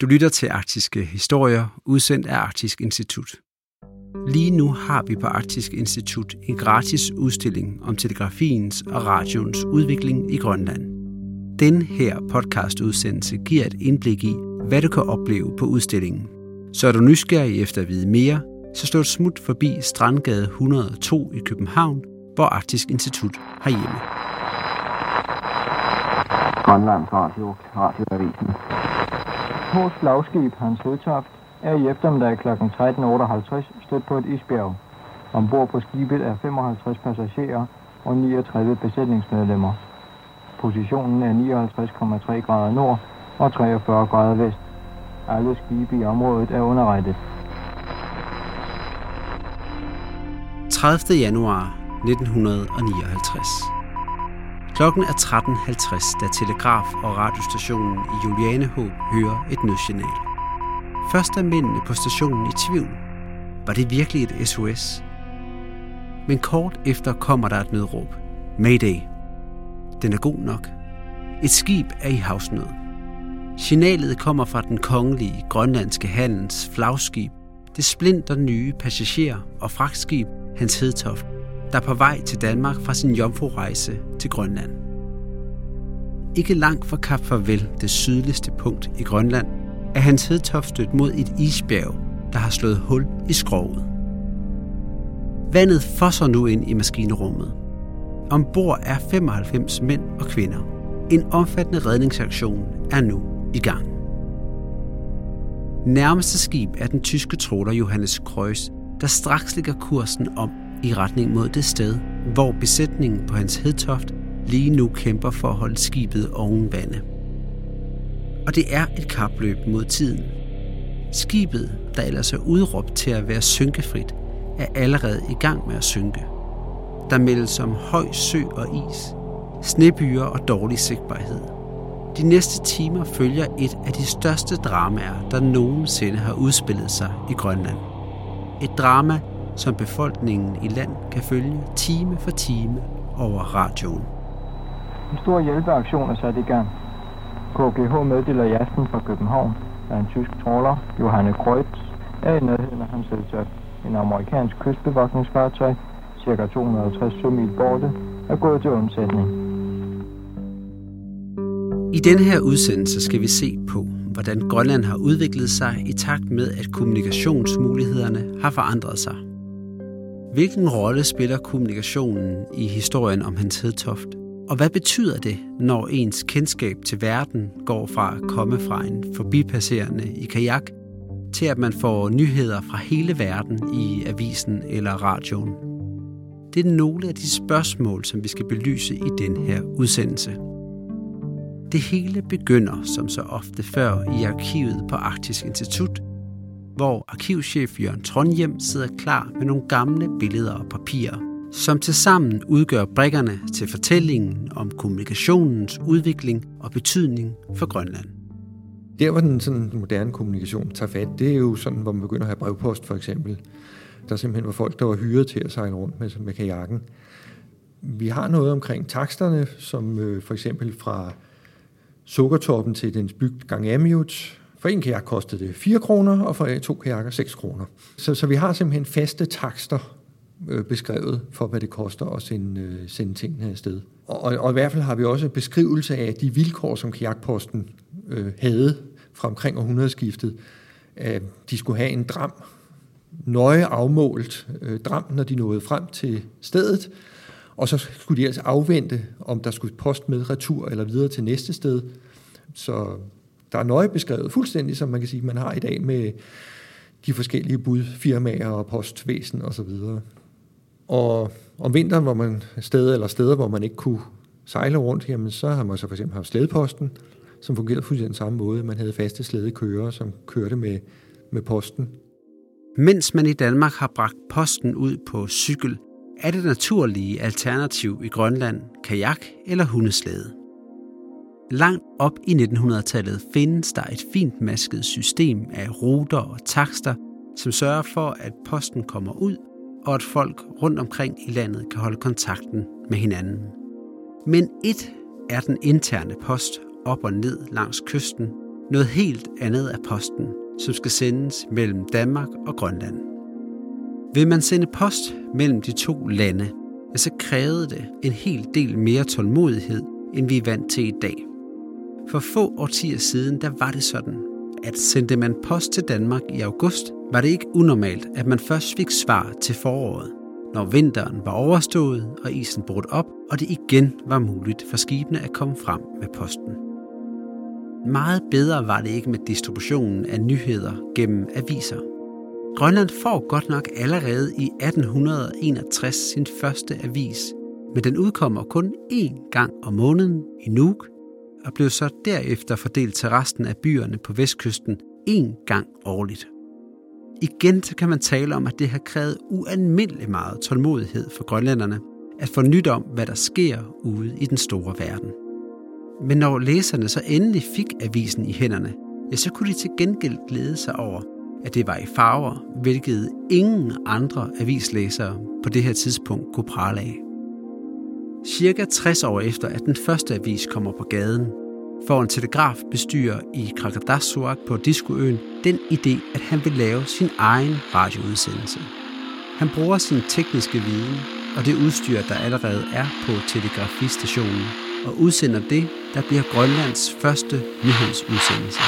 Du lytter til Arktiske Historier, udsendt af Arktisk Institut. Lige nu har vi på Arktisk Institut en gratis udstilling om telegrafiens og radioens udvikling i Grønland. Den her podcastudsendelse giver et indblik i, hvad du kan opleve på udstillingen. Så er du nysgerrig efter at vide mere, så slå et smut forbi Strandgade 102 i København, hvor Arktisk Institut har hjemme. Grønlands Radio, Radioavisen. Vores flagskib Hans Hedtoft er i eftermiddag kl. 13.58 stødt på et isbjerg. Ombord på skibet er 55 passagerer og 39 besætningsmedlemmer. Positionen er 59,3 grader nord og 43 grader vest. Alle skibe i området er underrettet. 30. januar 1959. Klokken er 13.50, da telegraf- og radiostationen i Julianehåb hører et nødsignal. Først er mændene på stationen i tvivl. Var det virkelig et SOS? Men kort efter kommer der et nødråb. Mayday. Den er god nok. Et skib er i havsnød. Signalet kommer fra den kongelige grønlandske handels flagskib, det splinter nye passager- og fragtskib Hans Hedtoft, der er på vej til Danmark fra sin jomfrurejse til Grønland. Ikke langt fra Kap Farvel, det sydligste punkt i Grønland, er Hans Hedtoft stødt mod et isbjerg, der har slået hul i skroget. Vandet fosser nu ind i maskinrummet. Ombord er 95 mænd og kvinder. En omfattende redningsaktion er nu i gang. Nærmeste skib er den tyske tråler Johannes Kreuz, der straks lægger kursen om i retning mod det sted, hvor besætningen på hans hedtoft lige nu kæmper for at holde skibet oven vande. Og det er et kapløb mod tiden. Skibet, der ellers er udråbt til at være synkefrit, er allerede i gang med at synke. Der meldes om høj sø og is, snebyer og dårlig sigtbarhed. De næste timer følger et af de største dramaer, der nogensinde har udspillet sig i Grønland. Et drama, som befolkningen i land kan følge time for time over radioen. En stor hjælpeaktion er sat i gang. KGH meddeler i aften fra København, at en tysk tråler, Johanne Kreutz, er i nærheden af hans Hedtoft. En amerikansk kystbevogtningsfartøj, ca. 250 sømil borte, er gået til undsætning. I denne her udsendelse skal vi se på, hvordan Grønland har udviklet sig i takt med, at kommunikationsmulighederne har forandret sig. Hvilken rolle spiller kommunikationen i historien om Hans Hedtoft? Og hvad betyder det, når ens kendskab til verden går fra at komme fra en forbipasserende i kajak, til at man får nyheder fra hele verden i avisen eller radioen? Det er nogle af de spørgsmål, som vi skal belyse i den her udsendelse. Det hele begynder, som så ofte før, i arkivet på Arktisk Institut, hvor arkivchef Jørgen Trondhjem sidder klar med nogle gamle billeder og papirer, som tilsammen udgør brikkerne til fortællingen om kommunikationens udvikling og betydning for Grønland. Der, hvor den sådan, moderne kommunikation tager fat, det er jo sådan, hvor man begynder at have brevpost for eksempel. Der simpelthen var folk, der var hyret til at sejle rundt med, med kajakken. Vi har noget omkring taksterne, som øh, for eksempel fra Sukkertoppen til dens bygd Gangamiut, for en kajak kostede det 4 kroner, og for to kajakker 6 kroner. Så, så vi har simpelthen faste takster øh, beskrevet for, hvad det koster at sende, øh, sende tingene afsted. Og, og, og i hvert fald har vi også en beskrivelse af de vilkår, som kajakposten øh, havde fra omkring århundredeskiftet. Øh, de skulle have en dram, nøje afmålt øh, dram, når de nåede frem til stedet, og så skulle de altså afvente, om der skulle post med retur eller videre til næste sted. Så der er nøje beskrevet, fuldstændig som man kan sige, man har i dag med de forskellige budfirmaer og postvæsen osv. Og, og om vinteren, hvor man steder eller steder, hvor man ikke kunne sejle rundt, jamen så har man så for eksempel haft slædeposten, som fungerede fuldstændig samme måde. Man havde faste slædekører, som kørte med, med posten. Mens man i Danmark har bragt posten ud på cykel, er det naturlige alternativ i Grønland kajak eller hundeslæde. Langt op i 1900-tallet findes der et fint masket system af ruter og takster, som sørger for, at posten kommer ud, og at folk rundt omkring i landet kan holde kontakten med hinanden. Men et er den interne post op og ned langs kysten, Noget helt andet er posten, som skal sendes mellem Danmark og Grønland. Vil man sende post mellem de to lande, så krævede det en hel del mere tålmodighed, end vi er vant til i dag. For få årtier siden, der var det sådan, at sendte man post til Danmark i august, var det ikke unormalt, at man først fik svar til foråret, når vinteren var overstået og isen brudt op, og det igen var muligt for skibene at komme frem med posten. Meget bedre var det ikke med distributionen af nyheder gennem aviser. Grønland får godt nok allerede i 1861 sin første avis, men den udkommer kun én gang om måneden i Nuuk, og blev så derefter fordelt til resten af byerne på vestkysten én gang årligt. Igen så kan man tale om, at det har krævet ualmindelig meget tålmodighed for grønlænderne at få nyt om, hvad der sker ude i den store verden. Men når læserne så endelig fik avisen i hænderne, ja, så kunne de til gengæld glæde sig over, at det var i farver, hvilket ingen andre avislæsere på det her tidspunkt kunne prale af. Cirka 60 år efter, at den første avis kommer på gaden, får en telegrafbestyrer i Krakadassuaq på Diskoøen den idé, at han vil lave sin egen radioudsendelse. Han bruger sin tekniske viden og det udstyr, der allerede er på telegrafistationen, og udsender det, der bliver Grønlands første nyhedsudsendelse.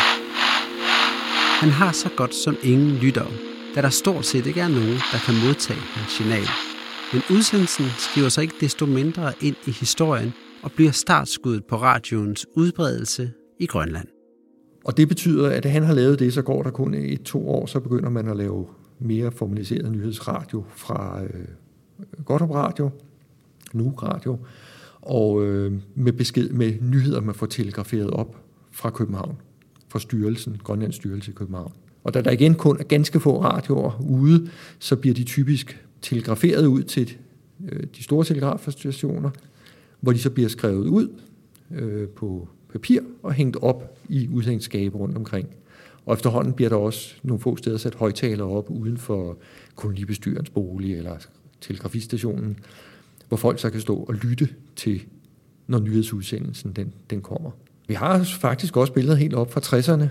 Han har så godt som ingen lyttere, da der stort set ikke er nogen, der kan modtage hans signal. Men udsendelsen skriver sig ikke desto mindre ind i historien og bliver startskuddet på radioens udbredelse i Grønland. Og det betyder, at han har lavet det, så går der kun et-to år, så begynder man at lave mere formaliseret nyhedsradio fra øh, Godtop Radio, Nu Radio, og øh, med besked med nyheder, man får telegraferet op fra København, fra styrelsen, Grønlands Styrelse i København. Og da der igen kun er ganske få radioer ude, så bliver de typisk telegraferet ud til øh, de store telegrafstationer, hvor de så bliver skrevet ud øh, på papir og hængt op i udhængsskabe rundt omkring. Og efterhånden bliver der også nogle få steder sat højtalere op uden for kolonibestyrens bolig eller telegrafistationen, hvor folk så kan stå og lytte til, når nyhedsudsendelsen den, den kommer. Vi har faktisk også billeder helt op fra 60'erne,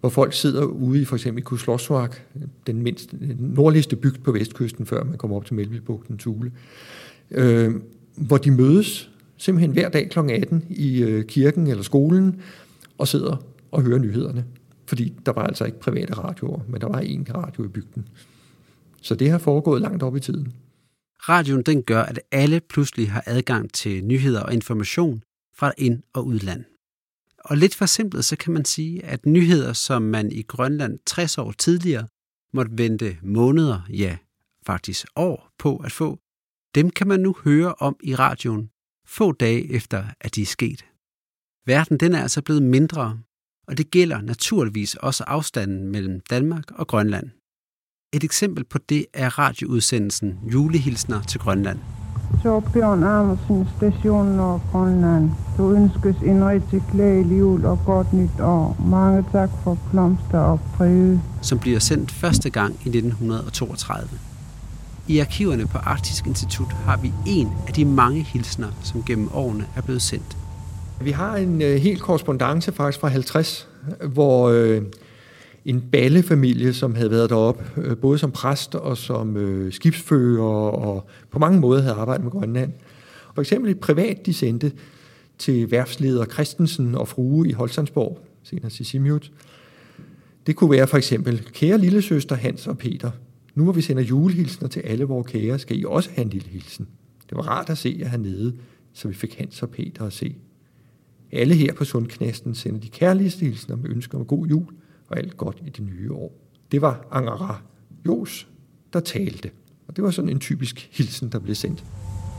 hvor folk sidder ude i for eksempel Kuslosvak, den mindst, nordligste bygd på vestkysten, før man kommer op til Melvillebugten, Tule, øh, hvor de mødes simpelthen hver dag kl. 18 i øh, kirken eller skolen og sidder og hører nyhederne. Fordi der var altså ikke private radioer, men der var én radio i bygden. Så det har foregået langt op i tiden. Radioen den gør, at alle pludselig har adgang til nyheder og information fra ind- og udland. Og lidt for simpelt, så kan man sige, at nyheder, som man i Grønland 60 år tidligere måtte vente måneder, ja faktisk år på at få, dem kan man nu høre om i radioen få dage efter, at de er sket. Verden den er altså blevet mindre, og det gælder naturligvis også afstanden mellem Danmark og Grønland. Et eksempel på det er radioudsendelsen Julehilsner til Grønland. Bjørn Andersen, station og Grønland. Du ønskes en rigtig glædelig jul og godt nyt år. Mange tak for blomster og breve. Som bliver sendt første gang i 1932. I arkiverne på Arktisk Institut har vi en af de mange hilsner, som gennem årene er blevet sendt. Vi har en øh, helt korrespondence faktisk fra 50, hvor øh, en ballefamilie, som havde været deroppe, øh, både som præst og som øh, skibsfører, og på mange måder havde arbejdet med Grønland. For eksempel et privat, de sendte til værfsleder Christensen og frue i Holstandsborg, senere til Simjut. Det kunne være for eksempel, kære lille søster Hans og Peter, nu hvor vi sender julehilsner til alle vores kære, skal I også have en lille hilsen. Det var rart at se jer hernede, så vi fik Hans og Peter at se. Alle her på Sundknasten sender de kærligste hilsener med ønsker om god jul og alt godt i det nye år. Det var Angara Jos, der talte. Og det var sådan en typisk hilsen, der blev sendt.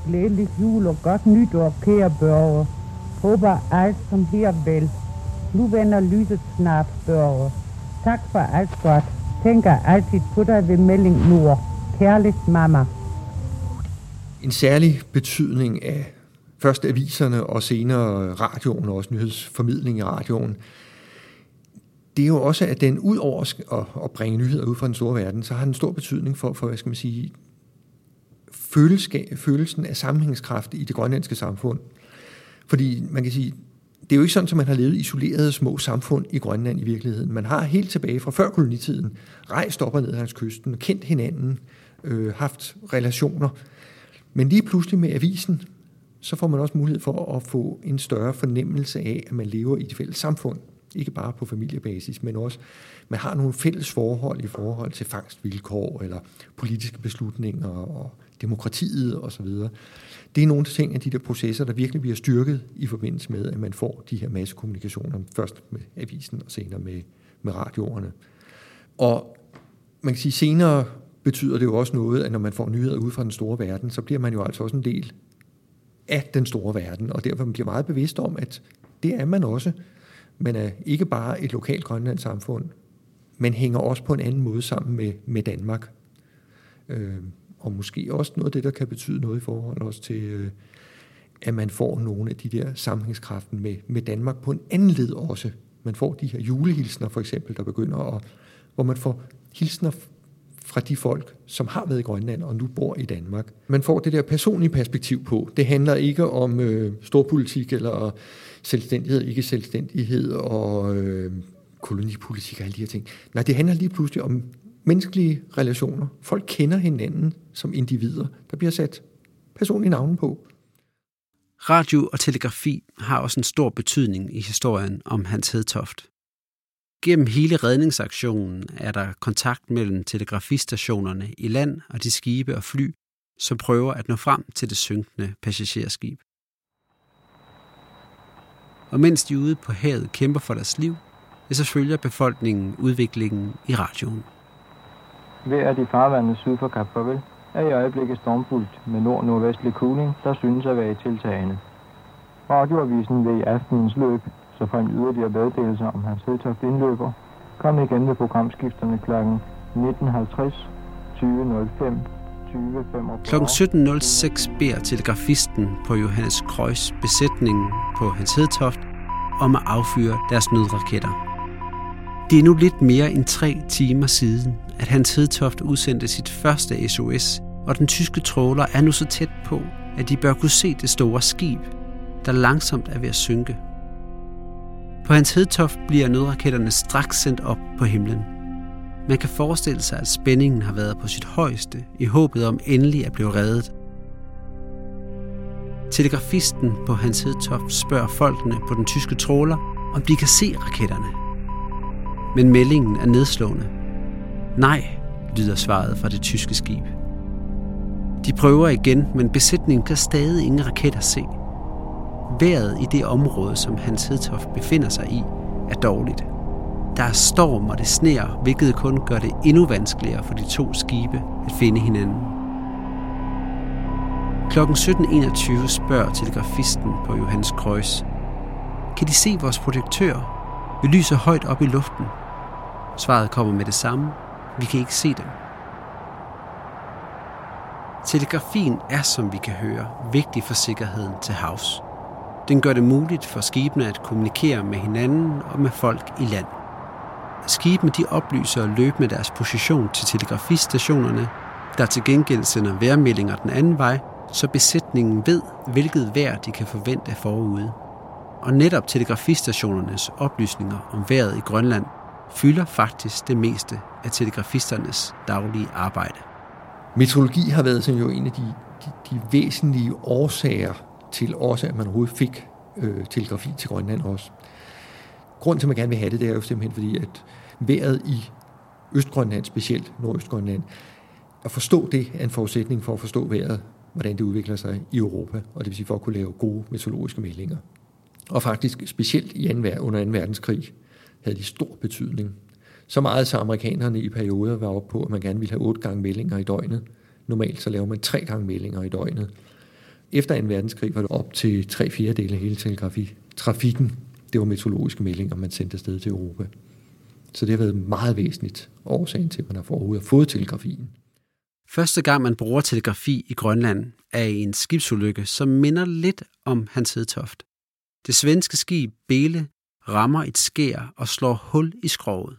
Glædelig jul og godt nytår, kære børger. Håber alt som her vel. Nu vender lyset snart, børger. Tak for alt godt. Tænker altid på dig ved melding nord. Kærligt mamma. En særlig betydning af først aviserne og senere radioen og også nyhedsformidling i radioen, det er jo også, at den ud over at, at bringe nyheder ud fra den store verden, så har den stor betydning for, for hvad skal man sige, følelsen af sammenhængskraft i det grønlandske samfund. Fordi man kan sige, det er jo ikke sådan, at man har levet isolerede små samfund i Grønland i virkeligheden. Man har helt tilbage fra før kolonitiden rejst op og ned langs kysten, kendt hinanden, øh, haft relationer. Men lige pludselig med avisen, så får man også mulighed for at få en større fornemmelse af, at man lever i et fælles samfund. Ikke bare på familiebasis, men også, man har nogle fælles forhold i forhold til fangstvilkår, eller politiske beslutninger, og demokratiet osv. Det er nogle ting af de der processer, der virkelig bliver styrket i forbindelse med, at man får de her massekommunikationer, først med avisen og senere med, med radioerne. Og man kan sige, senere betyder det jo også noget, at når man får nyheder ud fra den store verden, så bliver man jo altså også en del af den store verden, og derfor man bliver meget bevidst om, at det er man også. Man er ikke bare et lokalt grønlandsk samfund, men hænger også på en anden måde sammen med, med Danmark. Øh, og måske også noget af det, der kan betyde noget i forhold også til, øh, at man får nogle af de der sammenhængskraften med, med Danmark på en anden led også. Man får de her julehilsner for eksempel, der begynder at, hvor man får hilsner fra de folk, som har været i Grønland og nu bor i Danmark. Man får det der personlige perspektiv på. Det handler ikke om øh, storpolitik eller selvstændighed, ikke selvstændighed og øh, kolonipolitik og alle de her ting. Nej, det handler lige pludselig om menneskelige relationer. Folk kender hinanden som individer. Der bliver sat personlige navne på. Radio og telegrafi har også en stor betydning i historien om Hans Hedtoft. Gennem hele redningsaktionen er der kontakt mellem telegrafistationerne i land og de skibe og fly, som prøver at nå frem til det synkende passagerskib. Og mens de ude på havet kæmper for deres liv, så følger befolkningen udviklingen i radioen. Hver af de farvande syd for Kap Farvel er i øjeblikket stormfuldt med nord-nordvestlig kuling, der synes at være i tiltagende. Radioavisen vil i aftenens løb så for en yderligere meddelelse om hans hedtogt indløber, kom igen ved programskifterne kl. 19.50, 20.05, Kl. 17.06 beder telegrafisten på Johannes Kreuz besætningen på Hans Hedtoft om at affyre deres nødraketter. Det er nu lidt mere end tre timer siden, at Hans Hedtoft udsendte sit første SOS, og den tyske tråler er nu så tæt på, at de bør kunne se det store skib, der langsomt er ved at synke. På hans hedtoft bliver nødraketterne straks sendt op på himlen. Man kan forestille sig, at spændingen har været på sit højeste i håbet om endelig at blive reddet. Telegrafisten på hans hedtoft spørger folkene på den tyske tråler, om de kan se raketterne. Men meldingen er nedslående. Nej, lyder svaret fra det tyske skib. De prøver igen, men besætningen kan stadig ingen raketter se. Vejret i det område, som Hans Hedtoft befinder sig i, er dårligt. Der er storm, og det sner, hvilket kun gør det endnu vanskeligere for de to skibe at finde hinanden. Klokken 17.21 spørger telegrafisten på Johannes Kreuz. Kan de se vores projektør? Vi lyser højt op i luften. Svaret kommer med det samme. Vi kan ikke se dem. Telegrafien er, som vi kan høre, vigtig for sikkerheden til havs. Den gør det muligt for skibene at kommunikere med hinanden og med folk i land. Skibene de oplyser løbende deres position til telegrafistationerne, der til gengæld sender vejrmeldinger den anden vej, så besætningen ved, hvilket vejr de kan forvente forude. Og netop telegrafistationernes oplysninger om vejret i Grønland fylder faktisk det meste af telegrafisternes daglige arbejde. Meteorologi har været sådan jo en af de, de, de væsentlige årsager til også, at man overhovedet fik øh, telegrafi til Grønland også. Grunden til, at man gerne vil have det, det er jo simpelthen fordi, at vejret i Østgrønland, specielt Nordøstgrønland, at forstå det er en forudsætning for at forstå vejret, hvordan det udvikler sig i Europa, og det vil sige for at kunne lave gode meteorologiske meldinger. Og faktisk specielt i anden, under 2. verdenskrig havde de stor betydning. Så meget så amerikanerne i perioder var op på, at man gerne ville have otte gange meldinger i døgnet. Normalt så laver man tre gange meldinger i døgnet. Efter 2. verdenskrig var det op til tre fjerdedele af hele telegrafi. Trafikken, det var meteorologiske meldinger, man sendte afsted til Europa. Så det har været meget væsentligt årsagen til, at man har forud fået telegrafien. Første gang man bruger telegrafi i Grønland er i en skibsulykke, som minder lidt om Hans Hedtoft. Det svenske skib Bele rammer et skær og slår hul i skroget.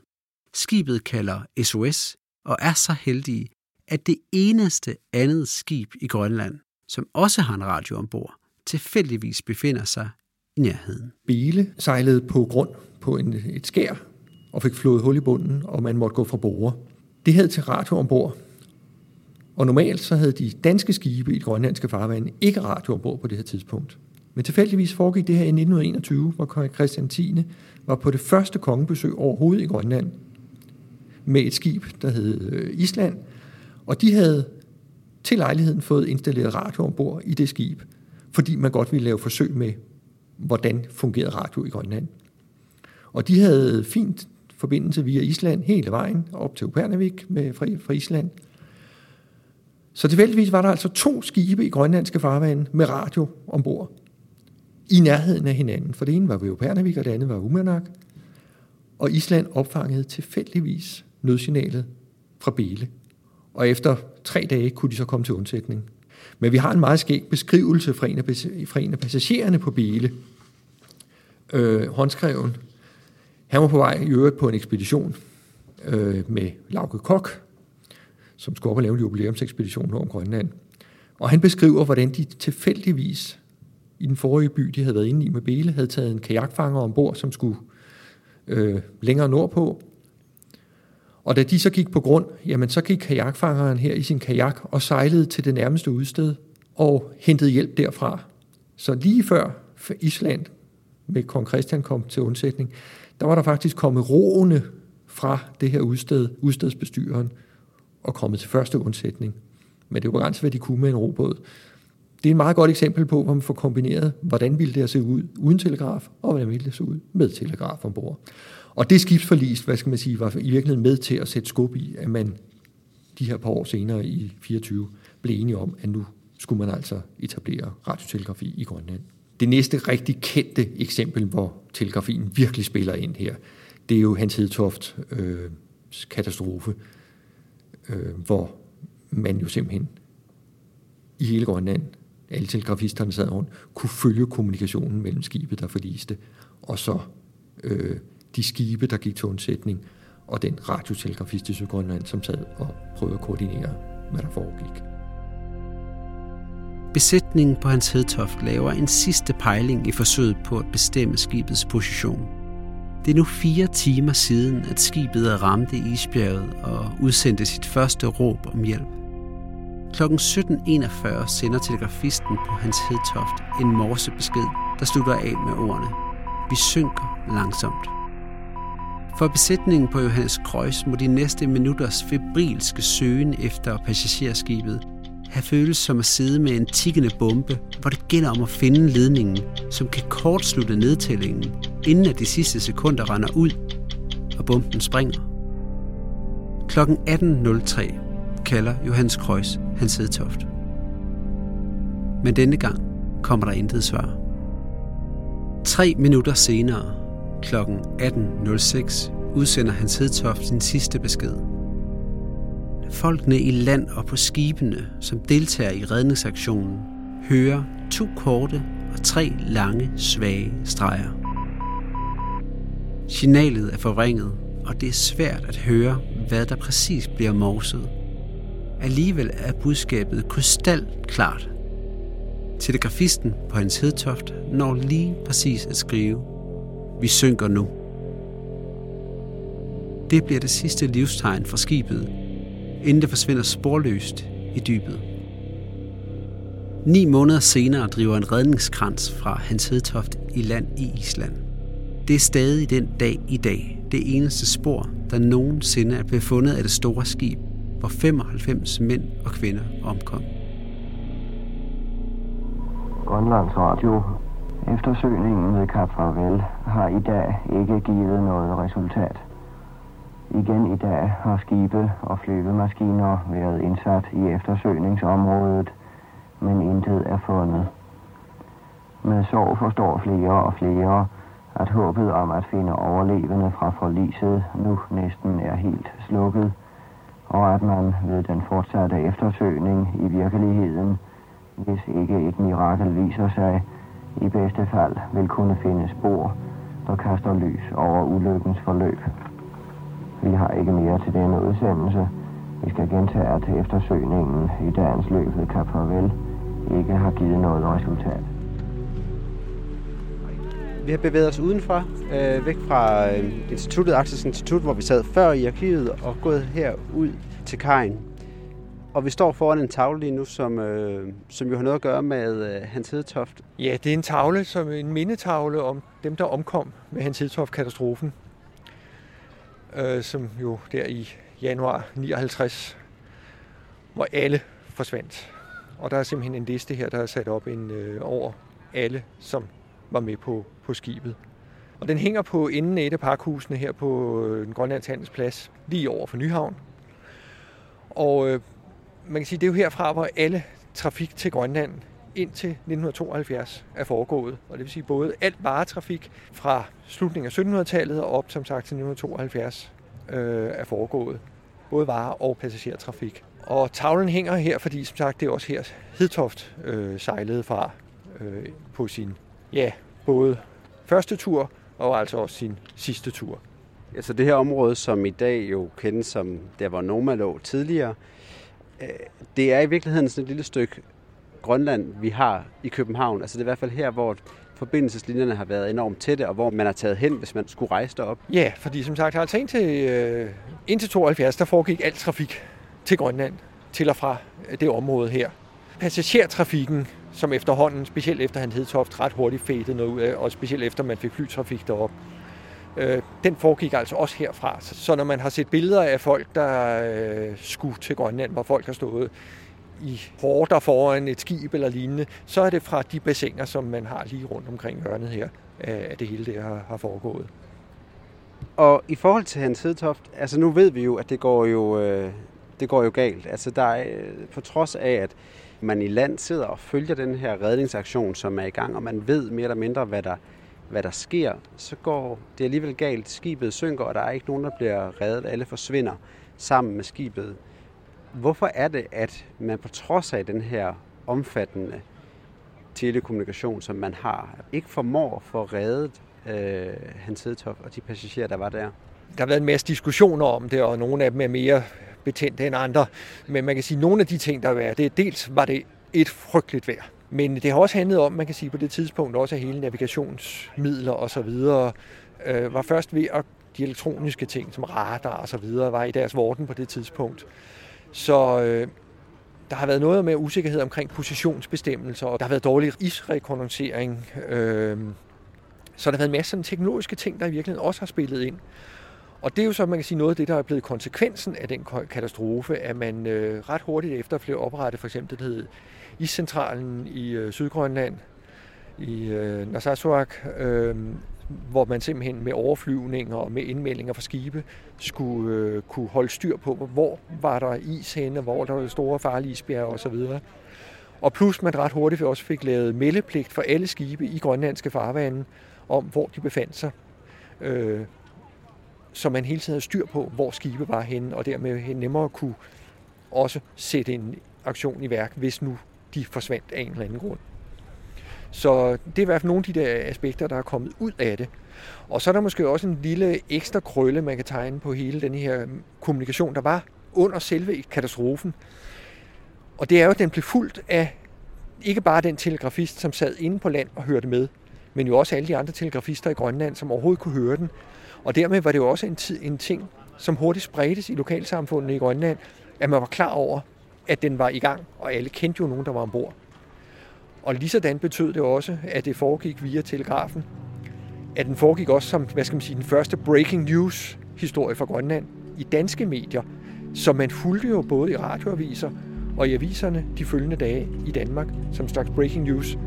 Skibet kalder SOS og er så heldige, at det eneste andet skib i Grønland som også har en radio ombord, tilfældigvis befinder sig i nærheden. Bile sejlede på grund på en, et skær og fik flået hul i bunden, og man måtte gå fra bore. Det havde til radio ombord, og normalt så havde de danske skibe i det grønlandske farvand ikke radio ombord på det her tidspunkt. Men tilfældigvis foregik det her i 1921, hvor kong Christian 10. var på det første kongebesøg overhovedet i Grønland med et skib, der hed øh, Island, og de havde til lejligheden fået installeret radio ombord i det skib, fordi man godt ville lave forsøg med, hvordan fungerede radio i Grønland. Og de havde fint forbindelse via Island hele vejen op til Upernavik med, fra, fra Island. Så tilfældigvis var der altså to skibe i grønlandske farvande med radio ombord i nærheden af hinanden. For det ene var ved Upernavik, og det andet var Umanak. Og Island opfangede tilfældigvis nødsignalet fra Bele. Og efter tre dage kunne de så komme til undsætning. Men vi har en meget skæg beskrivelse fra en af, fra en af passagererne på Bele. Øh, håndskreven. Han var på vej i øvrigt på en ekspedition øh, med Lauke Kok, som skulle op og lave en jubilæumsekspedition over Grønland. Og han beskriver, hvordan de tilfældigvis i den forrige by, de havde været inde i med Bele, havde taget en kajakfanger ombord, som skulle øh, længere nordpå. Og da de så gik på grund, jamen så gik kajakfangeren her i sin kajak og sejlede til det nærmeste udsted og hentede hjælp derfra. Så lige før Island med kong Christian kom til undsætning, der var der faktisk kommet roende fra det her udsted, udstedsbestyreren, og kommet til første undsætning. Men det var begrænset, hvad de kunne med en robåd. Det er et meget godt eksempel på, hvor man får kombineret, hvordan ville det se ud uden telegraf, og hvordan ville det se ud med telegraf ombord. Og det skibsforlis, hvad skal man sige, var i virkeligheden med til at sætte skub i, at man de her par år senere i 24 blev enige om, at nu skulle man altså etablere radiotelegrafi i Grønland. Det næste rigtig kendte eksempel, hvor telegrafien virkelig spiller ind her, det er jo Hans Hedtoft øh, katastrofe, øh, hvor man jo simpelthen i hele Grønland, alle telegrafisterne sad rundt, kunne følge kommunikationen mellem skibet, der forliste, og så øh, de skibe, der gik til undsætning, og den radiotelegrafist i Sydgrønland, som sad og prøvede at koordinere, hvad der foregik. Besætningen på hans hedtoft laver en sidste pejling i forsøget på at bestemme skibets position. Det er nu fire timer siden, at skibet ramte isbjerget og udsendte sit første råb om hjælp. Kl. 17.41 sender telegrafisten på hans hedtoft en morsebesked, der slutter af med ordene. Vi synker langsomt. For besætningen på Johannes Kreuz må de næste minutters febrilske søgen efter passagerskibet have føles som at sidde med en tikkende bombe, hvor det gælder om at finde ledningen, som kan kortslutte nedtællingen, inden at de sidste sekunder render ud, og bomben springer. Klokken 18.03 kalder Johannes Kreuz hans hedtoft. Men denne gang kommer der intet svar. Tre minutter senere Kl. 18.06 udsender Hans Hedtoft sin sidste besked. Folkene i land og på skibene, som deltager i redningsaktionen, hører to korte og tre lange, svage streger. Signalet er forringet, og det er svært at høre, hvad der præcis bliver morset. Alligevel er budskabet krystalklart. Telegrafisten på hans hedtoft når lige præcis at skrive vi synker nu. Det bliver det sidste livstegn for skibet, inden det forsvinder sporløst i dybet. Ni måneder senere driver en redningskrans fra Hans Hedtoft i land i Island. Det er stadig den dag i dag det eneste spor, der nogensinde er blevet fundet af det store skib, hvor 95 mænd og kvinder omkom. Grønlands Radio Eftersøgningen ved Cap Farvel har i dag ikke givet noget resultat. Igen i dag har skibe og flyvemaskiner været indsat i eftersøgningsområdet, men intet er fundet. Med sorg forstår flere og flere, at håbet om at finde overlevende fra forliset nu næsten er helt slukket, og at man ved den fortsatte eftersøgning i virkeligheden, hvis ikke et mirakel viser sig, i bedste fald vil kunne finde spor, der kaster lys over ulykkens forløb. Vi har ikke mere til denne udsendelse. Vi skal gentage, at eftersøgningen i dagens løb ved Kap Farvel ikke har givet noget resultat. Vi har bevæget os udenfor, øh, væk fra øh, instituttet, Axels Institut, hvor vi sad før i arkivet, og gået her ud til kajen. Og vi står foran en tavle lige nu, som, øh, som jo har noget at gøre med øh, Hans Hedetoft. Ja, det er en tavle, som en mindetavle om dem, der omkom med Hans Hedetoft-katastrofen, øh, som jo der i januar 59, hvor alle forsvandt. Og der er simpelthen en liste her, der er sat op en, øh, over alle, som var med på, på skibet. Og den hænger på inden af et af parkhusene her på øh, den Grønlands Handelsplads, lige over for Nyhavn. Og øh, man kan sige, det er jo herfra, hvor alle trafik til Grønland indtil 1972 er foregået. Og det vil sige både alt varetrafik fra slutningen af 1700-tallet og op, som sagt, til 1972 øh, er foregået. Både varer- og passagertrafik. Og tavlen hænger her, fordi som sagt, det er også her Hedtoft øh, sejlede fra øh, på sin, ja, både første tur og altså også sin sidste tur. Altså det her område, som i dag jo kendes som der, hvor Noma lå tidligere, det er i virkeligheden sådan et lille stykke Grønland, vi har i København. Altså det er i hvert fald her, hvor forbindelseslinjerne har været enormt tætte, og hvor man har taget hen, hvis man skulle rejse derop. Ja, fordi som sagt, altså indtil, øh, indtil 72, der foregik al trafik til Grønland, til og fra øh, det område her. Passagertrafikken, som efterhånden, specielt efter han Hedtoft, ret hurtigt fædede noget ud af, og specielt efter man fik flytrafik derop, øh, den foregik altså også herfra. Så når man har set billeder af folk, der øh, skulle til Grønland, hvor folk har stået i hårder foran et skib eller lignende, så er det fra de bassiner, som man har lige rundt omkring hjørnet her, øh, at det hele det har, har foregået. Og i forhold til Hans Hedtoft, altså nu ved vi jo, at det går jo, øh, det går jo galt. Altså der er, øh, på trods af, at man i land sidder og følger den her redningsaktion, som er i gang, og man ved mere eller mindre, hvad der, hvad der sker, så går det alligevel galt. Skibet synker, og der er ikke nogen, der bliver reddet. Alle forsvinder sammen med skibet. Hvorfor er det, at man på trods af den her omfattende telekommunikation, som man har, ikke formår at få reddet øh, Hans Hedtoft og de passagerer, der var der? Der har været en masse diskussioner om det, og nogle af dem er mere betændte end andre. Men man kan sige, at nogle af de ting, der var, det dels var det et frygteligt vejr. Men det har også handlet om, man kan sige på det tidspunkt, også at hele navigationsmidler og så videre øh, var først ved at de elektroniske ting, som radar og så videre, var i deres vorden på det tidspunkt. Så øh, der har været noget med usikkerhed omkring positionsbestemmelser, og der har været dårlig isrekognoscering. Øh, så der har været masser af teknologiske ting, der i virkeligheden også har spillet ind. Og det er jo så, man kan sige, noget af det, der er blevet konsekvensen af den katastrofe, at man øh, ret hurtigt efter blev oprettet, for eksempel det hed Iscentralen i øh, Sydgrønland, i øh, Narsarsuaq, øh, hvor man simpelthen med overflyvninger og med indmeldinger fra skibe skulle øh, kunne holde styr på, hvor var der is henne, hvor der var store farlige isbjerge osv. Og plus man ret hurtigt også fik lavet meldepligt for alle skibe i grønlandske farvande om, hvor de befandt sig. Øh, så man hele tiden havde styr på, hvor skibe var henne, og dermed nemmere kunne også sætte en aktion i værk, hvis nu de forsvandt af en eller anden grund. Så det er i hvert fald nogle af de der aspekter, der er kommet ud af det. Og så er der måske også en lille ekstra krølle, man kan tegne på hele den her kommunikation, der var under selve katastrofen. Og det er jo, at den blev fuldt af ikke bare den telegrafist, som sad inde på land og hørte med, men jo også alle de andre telegrafister i Grønland, som overhovedet kunne høre den. Og dermed var det jo også en, tid, en ting, som hurtigt spredtes i lokalsamfundet i Grønland, at man var klar over, at den var i gang, og alle kendte jo nogen, der var ombord. Og lige sådan betød det også, at det foregik via telegrafen. At den foregik også som, hvad skal man sige, den første breaking news historie fra Grønland i danske medier, som man fulgte jo både i radioaviser og i aviserne de følgende dage i Danmark som slags breaking news.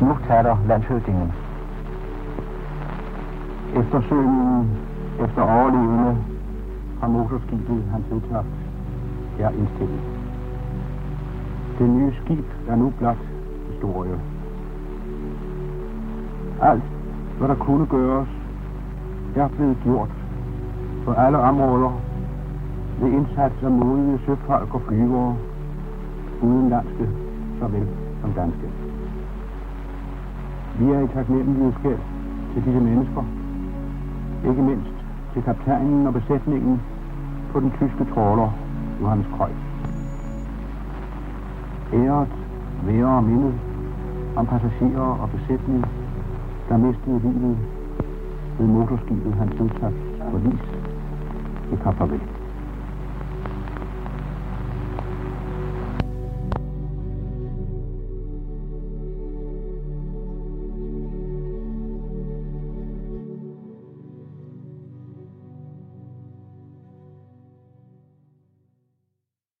Nu taler landshøvdingen. Eftersøgningen efter overlevende fra motorskibet Hans Hedtoft er indstillet. Det nye skib er nu blot historie. Alt, hvad der kunne gøres, er blevet gjort på alle områder ved indsats af modige søfolk og flyvere, udenlandske såvel som danske. Vi er i taknemmelighedsgæld til disse mennesker, ikke mindst til kaptajnen og besætningen på den tyske tråler Johannes Krøj. Æret være minde om passagerer og besætning der mistede livet ved motorskibet Hans Hedtoft forlis ved Kap Farvel.